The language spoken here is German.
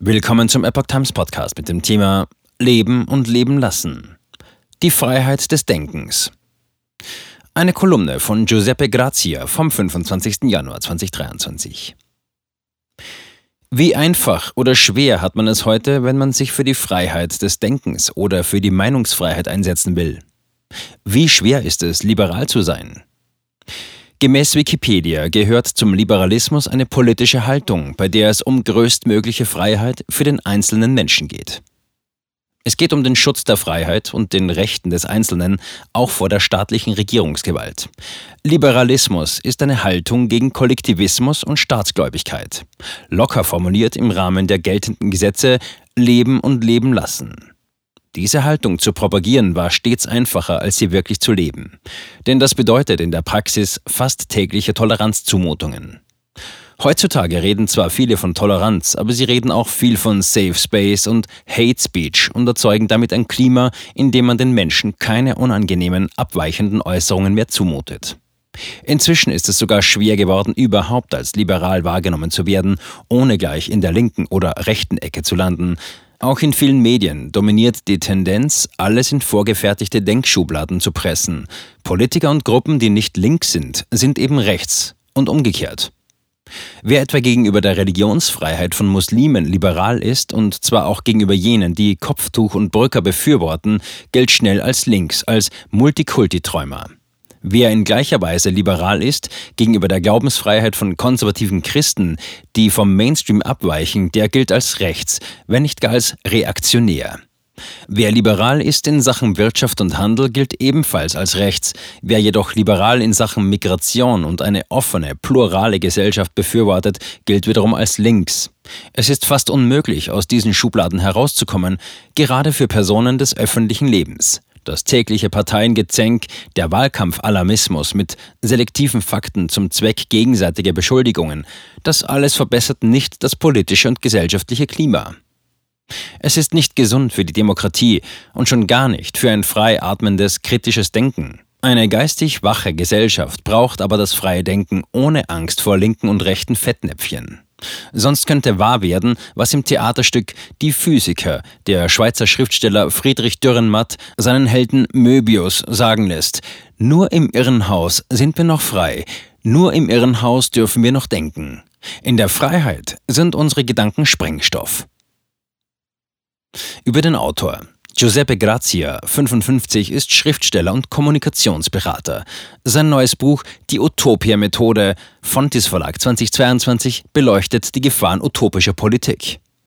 Willkommen zum Epoch Times Podcast mit dem Thema Leben und Leben lassen. Die Freiheit des Denkens. Eine Kolumne von Giuseppe Grazia vom 25. Januar 2023. Wie einfach oder schwer hat man es heute, wenn man sich für die Freiheit des Denkens oder für die Meinungsfreiheit einsetzen will? Wie schwer ist es, liberal zu sein? Gemäß Wikipedia gehört zum Liberalismus eine politische Haltung, bei der es um größtmögliche Freiheit für den einzelnen Menschen geht. Es geht um den Schutz der Freiheit und den Rechten des Einzelnen, auch vor der staatlichen Regierungsgewalt. Liberalismus ist eine Haltung gegen Kollektivismus und Staatsgläubigkeit. Locker formuliert im Rahmen der geltenden Gesetze Leben und Leben lassen. Diese Haltung zu propagieren war stets einfacher, als sie wirklich zu leben. Denn das bedeutet in der Praxis fast tägliche Toleranzzumutungen. Heutzutage reden zwar viele von Toleranz, aber sie reden auch viel von Safe Space und Hate Speech und erzeugen damit ein Klima, in dem man den Menschen keine unangenehmen, abweichenden Äußerungen mehr zumutet. Inzwischen ist es sogar schwer geworden, überhaupt als liberal wahrgenommen zu werden, ohne gleich in der linken oder rechten Ecke zu landen, auch in vielen Medien dominiert die Tendenz, alles in vorgefertigte Denkschubladen zu pressen. Politiker und Gruppen, die nicht links sind, sind eben rechts und umgekehrt. Wer etwa gegenüber der Religionsfreiheit von Muslimen liberal ist und zwar auch gegenüber jenen, die Kopftuch und Brücker befürworten, gilt schnell als links, als Multikulti-Träumer. Wer in gleicher Weise liberal ist gegenüber der Glaubensfreiheit von konservativen Christen, die vom Mainstream abweichen, der gilt als rechts, wenn nicht gar als reaktionär. Wer liberal ist in Sachen Wirtschaft und Handel, gilt ebenfalls als rechts. Wer jedoch liberal in Sachen Migration und eine offene, plurale Gesellschaft befürwortet, gilt wiederum als links. Es ist fast unmöglich, aus diesen Schubladen herauszukommen, gerade für Personen des öffentlichen Lebens das tägliche Parteiengezänk, der Wahlkampfalarmismus mit selektiven Fakten zum Zweck gegenseitiger Beschuldigungen, das alles verbessert nicht das politische und gesellschaftliche Klima. Es ist nicht gesund für die Demokratie und schon gar nicht für ein frei atmendes, kritisches Denken. Eine geistig wache Gesellschaft braucht aber das freie Denken ohne Angst vor linken und rechten Fettnäpfchen. Sonst könnte wahr werden, was im Theaterstück Die Physiker der Schweizer Schriftsteller Friedrich Dürrenmatt seinen Helden Möbius sagen lässt. Nur im Irrenhaus sind wir noch frei, nur im Irrenhaus dürfen wir noch denken. In der Freiheit sind unsere Gedanken Sprengstoff. Über den Autor. Giuseppe Grazia, 55, ist Schriftsteller und Kommunikationsberater. Sein neues Buch Die Utopia-Methode, Fontis Verlag 2022, beleuchtet die Gefahren utopischer Politik.